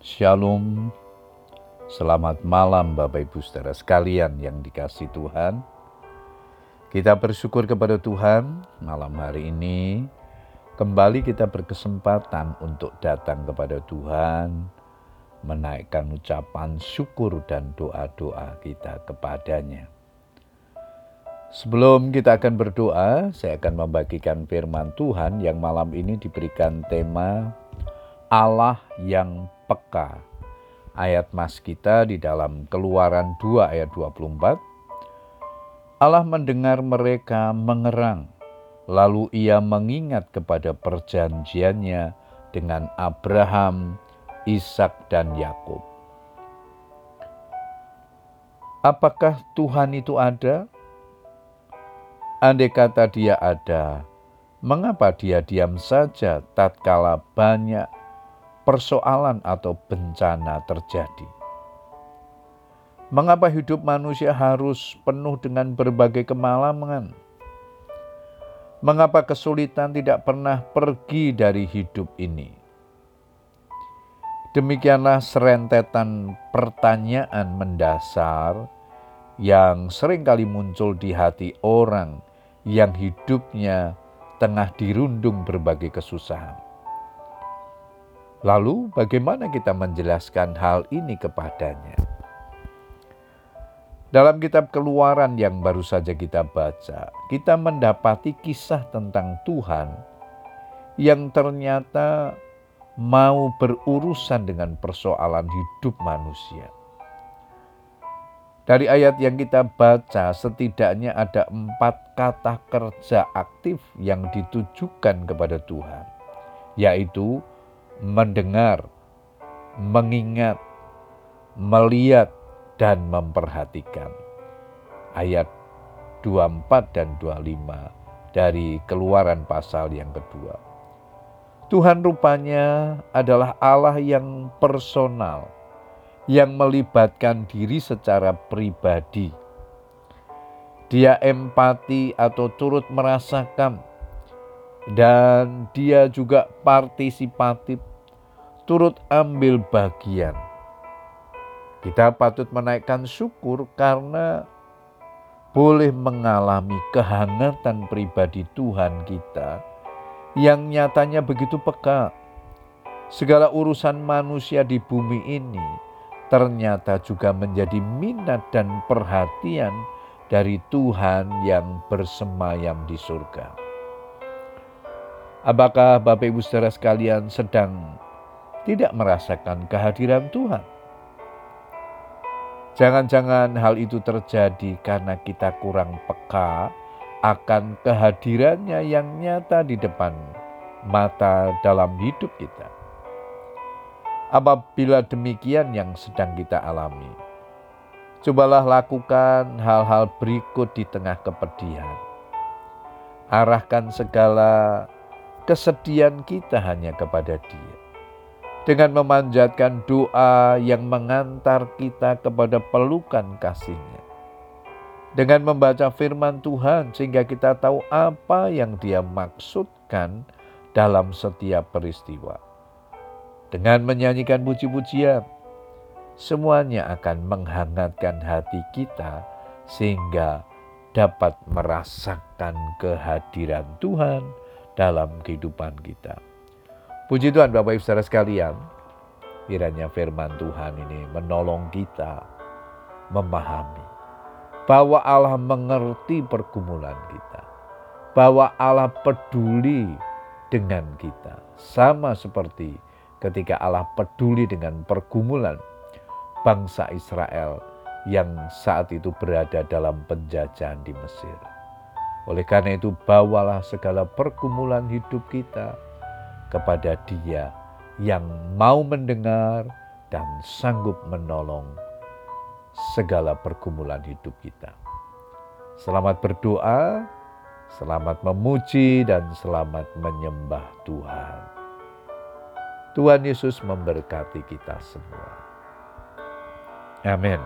Shalom, selamat malam Bapak Ibu saudara sekalian yang dikasih Tuhan. Kita bersyukur kepada Tuhan malam hari ini kembali kita berkesempatan untuk datang kepada Tuhan, menaikkan ucapan syukur dan doa-doa kita kepadanya. Sebelum kita akan berdoa, saya akan membagikan firman Tuhan yang malam ini diberikan tema Allah yang peka. Ayat mas kita di dalam Keluaran 2 ayat 24. Allah mendengar mereka mengerang, lalu ia mengingat kepada perjanjiannya dengan Abraham, Ishak dan Yakub. Apakah Tuhan itu ada? Andai kata dia ada, mengapa dia diam saja tatkala banyak persoalan atau bencana terjadi? Mengapa hidup manusia harus penuh dengan berbagai kemalangan? Mengapa kesulitan tidak pernah pergi dari hidup ini? Demikianlah serentetan pertanyaan mendasar yang sering kali muncul di hati orang yang hidupnya tengah dirundung berbagai kesusahan. Lalu, bagaimana kita menjelaskan hal ini kepadanya? Dalam kitab Keluaran yang baru saja kita baca, kita mendapati kisah tentang Tuhan yang ternyata mau berurusan dengan persoalan hidup manusia. Dari ayat yang kita baca, setidaknya ada empat kata kerja aktif yang ditujukan kepada Tuhan, yaitu mendengar, mengingat, melihat, dan memperhatikan. Ayat 24 dan 25 dari keluaran pasal yang kedua. Tuhan rupanya adalah Allah yang personal, yang melibatkan diri secara pribadi. Dia empati atau turut merasakan, dan dia juga partisipatif, turut ambil bagian. Kita patut menaikkan syukur karena boleh mengalami kehangatan pribadi Tuhan kita yang nyatanya begitu peka. Segala urusan manusia di bumi ini ternyata juga menjadi minat dan perhatian dari Tuhan yang bersemayam di surga. Apakah Bapak Ibu saudara sekalian sedang tidak merasakan kehadiran Tuhan? Jangan-jangan hal itu terjadi karena kita kurang peka akan kehadirannya yang nyata di depan mata dalam hidup kita. Apabila demikian yang sedang kita alami, cobalah lakukan hal-hal berikut di tengah kepedihan. Arahkan segala kesedihan kita hanya kepada Dia. Dengan memanjatkan doa yang mengantar kita kepada pelukan kasihnya. Dengan membaca firman Tuhan sehingga kita tahu apa yang dia maksudkan dalam setiap peristiwa dengan menyanyikan puji-pujian, semuanya akan menghangatkan hati kita sehingga dapat merasakan kehadiran Tuhan dalam kehidupan kita. Puji Tuhan Bapak Ibu Saudara sekalian, kiranya firman Tuhan ini menolong kita memahami bahwa Allah mengerti pergumulan kita, bahwa Allah peduli dengan kita, sama seperti ketika Allah peduli dengan pergumulan bangsa Israel yang saat itu berada dalam penjajahan di Mesir. Oleh karena itu, bawalah segala pergumulan hidup kita kepada Dia yang mau mendengar dan sanggup menolong segala pergumulan hidup kita. Selamat berdoa, selamat memuji, dan selamat menyembah Tuhan. Tuhan Yesus memberkati kita semua. Amin.